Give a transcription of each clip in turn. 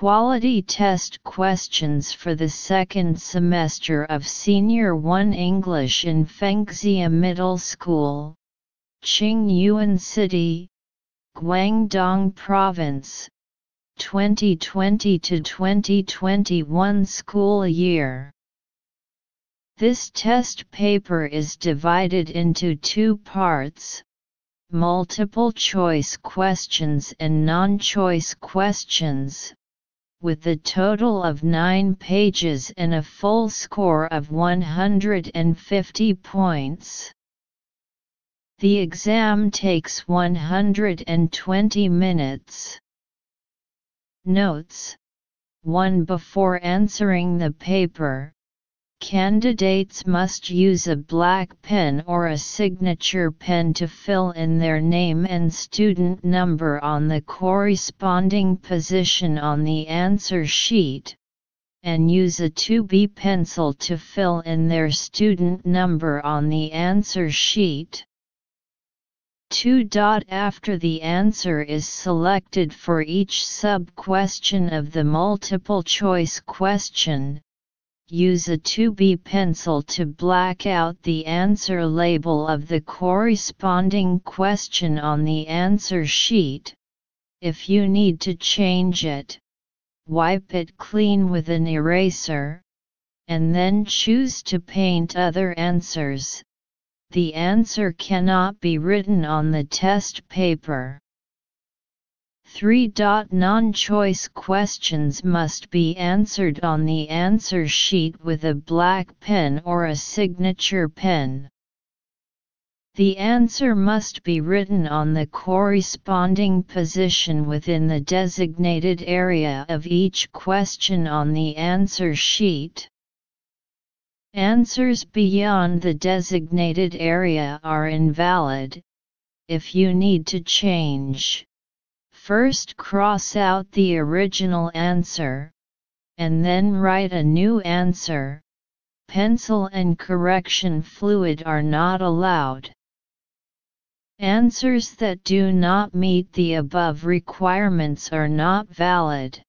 Quality test questions for the second semester of Senior 1 English in Fengxia Middle School, Qingyuan City, Guangdong Province, 2020 to 2021 school year. This test paper is divided into two parts multiple choice questions and non choice questions with a total of 9 pages and a full score of 150 points. The exam takes 120 minutes. Notes 1 Before answering the paper, Candidates must use a black pen or a signature pen to fill in their name and student number on the corresponding position on the answer sheet, and use a 2B pencil to fill in their student number on the answer sheet. 2. After the answer is selected for each sub-question of the multiple choice question, use a 2B pencil to black out the answer label of the corresponding question on the answer sheet. If you need to change it, wipe it clean with an eraser, and then choose to paint other answers. The answer cannot be written on the test paper. 3. Non-choice questions must be answered on the answer sheet with a black pen or a signature pen. The answer must be written on the corresponding position within the designated area of each question on the answer sheet. Answers beyond the designated area are invalid, if you need to change. First cross out the original answer, and then write a new answer. Pencil and correction fluid are not allowed. Answers that do not meet the above requirements are not valid.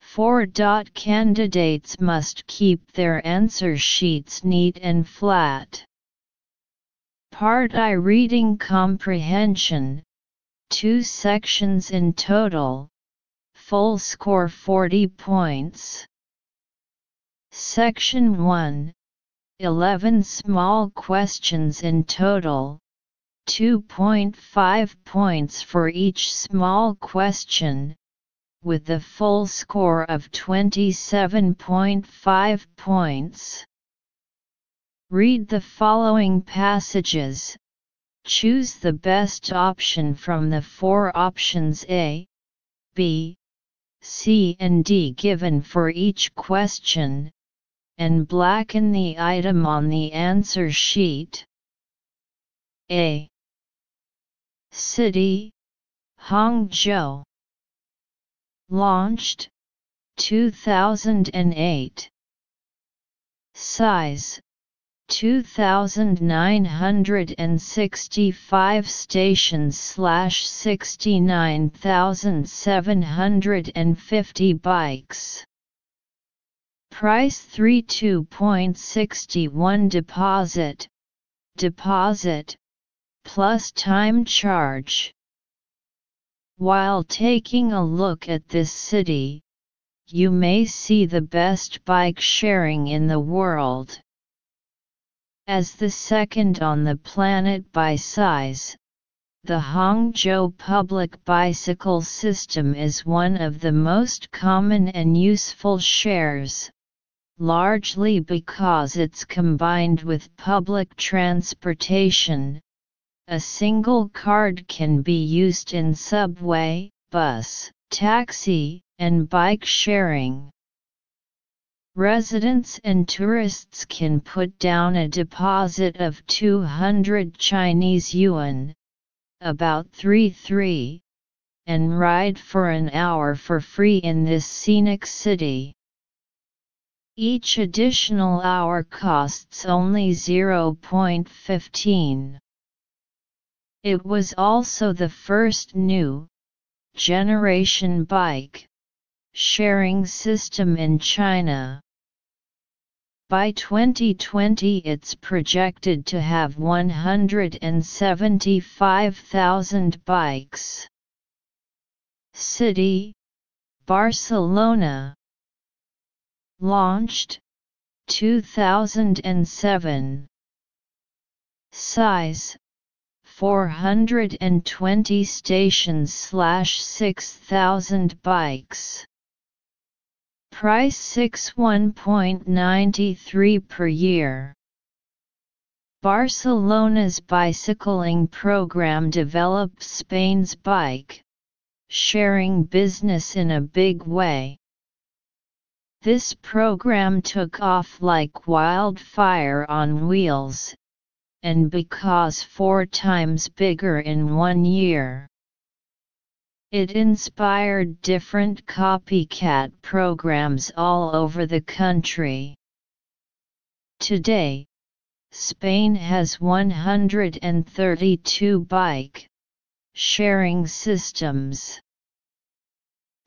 4. Candidates must keep their answer sheets neat and flat. Part I Reading Comprehension Two sections in total. Full score 40 points. Section 1 11 small questions in total. 2.5 points for each small question, with the full score of 27.5 points. Read the following passages, Choose the best option from the four options A, B, C and D given for each question, and blacken the item on the answer sheet. A. City, Hangzhou. Launched, 2008. Size, 2965 stations slash 69,750 bikes. Price 32.61 deposit, deposit, plus time charge. While taking a look at this city, you may see the best bike sharing in the world. As the second on the planet by size, the Hangzhou public bicycle system is one of the most common and useful shares, largely because it's combined with public transportation. A single card can be used in subway, bus, taxi, and bike sharing. Residents and tourists can put down a deposit of 200 Chinese yuan, about 3-3, and ride for an hour for free in this scenic city. Each additional hour costs only 0.15. It was also the first new generation bike sharing system in China. By 2020 it's projected to have 175,000 bikes. City, Barcelona. Launched, 2007. Size, 420 stations slash 6,000 bikes. Price 61.93 per year. Barcelona's bicycling program developed Spain's bike sharing business in a big way. This program took off like wildfire on wheels, and because four times bigger in one year. It inspired different copycat programs all over the country. Today, Spain has 132 bike sharing systems.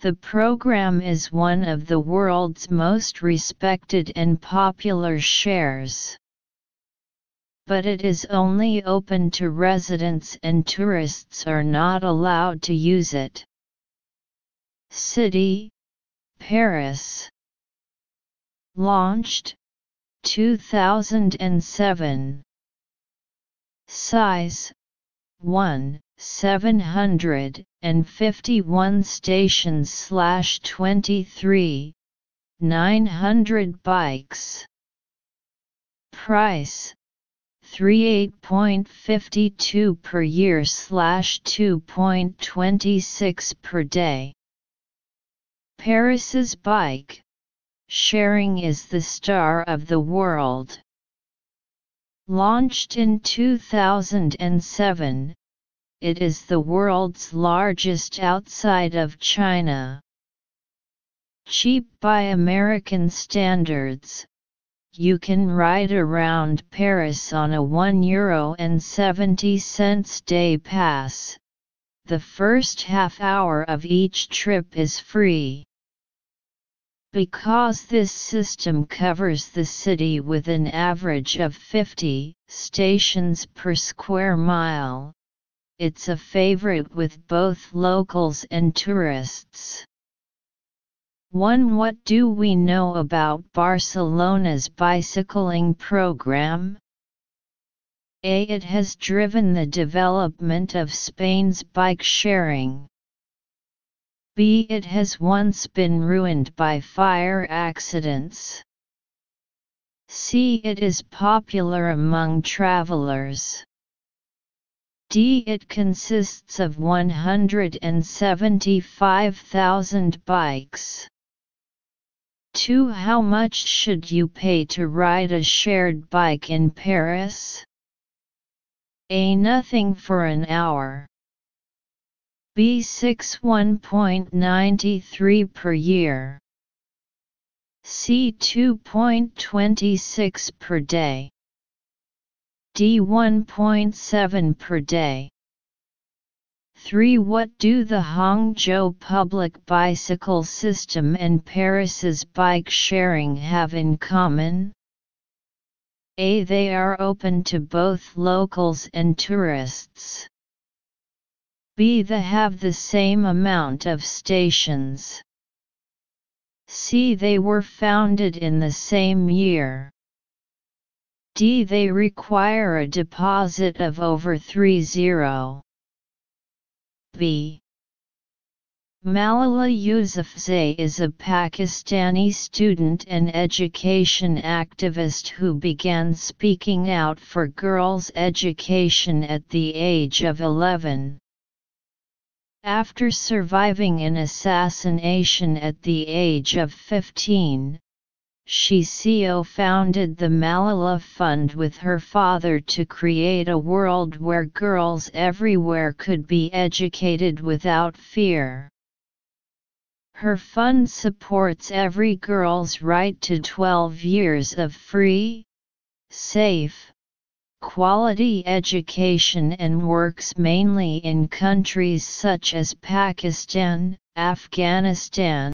The program is one of the world's most respected and popular shares but it is only open to residents and tourists are not allowed to use it. City, Paris. Launched, 2007. Size, 1, 751 stations slash 23, 900 bikes. Price 38.52 per year slash 2.26 per day. Paris's bike sharing is the star of the world. Launched in 2007, it is the world's largest outside of China. Cheap by American standards, you can ride around Paris on a €1 Euro and 70 cents day pass. The first half hour of each trip is free. Because this system covers the city with an average of 50 stations per square mile, it's a favorite with both locals and tourists. 1. What do we know about Barcelona's bicycling program? A. It has driven the development of Spain's bike sharing. B. It has once been ruined by fire accidents. C. It is popular among travelers. D. It consists of 175,000 bikes. 2. How much should you pay to ride a shared bike in Paris? A. Nothing for an hour. B. 6 1.93 per year. C. 2.26 per day. D. 1.7 per day. 3. What do the Hangzhou public bicycle system and Paris's bike sharing have in common? A. They are open to both locals and tourists. B. They have the same amount of stations. C. They were founded in the same year. D. They require a deposit of over 30. B. Malala Yousafzai is a Pakistani student and education activist who began speaking out for girls' education at the age of 11. After surviving an assassination at the age of 15, she co founded the Malala Fund with her father to create a world where girls everywhere could be educated without fear. Her fund supports every girl's right to 12 years of free, safe, quality education and works mainly in countries such as Pakistan, Afghanistan,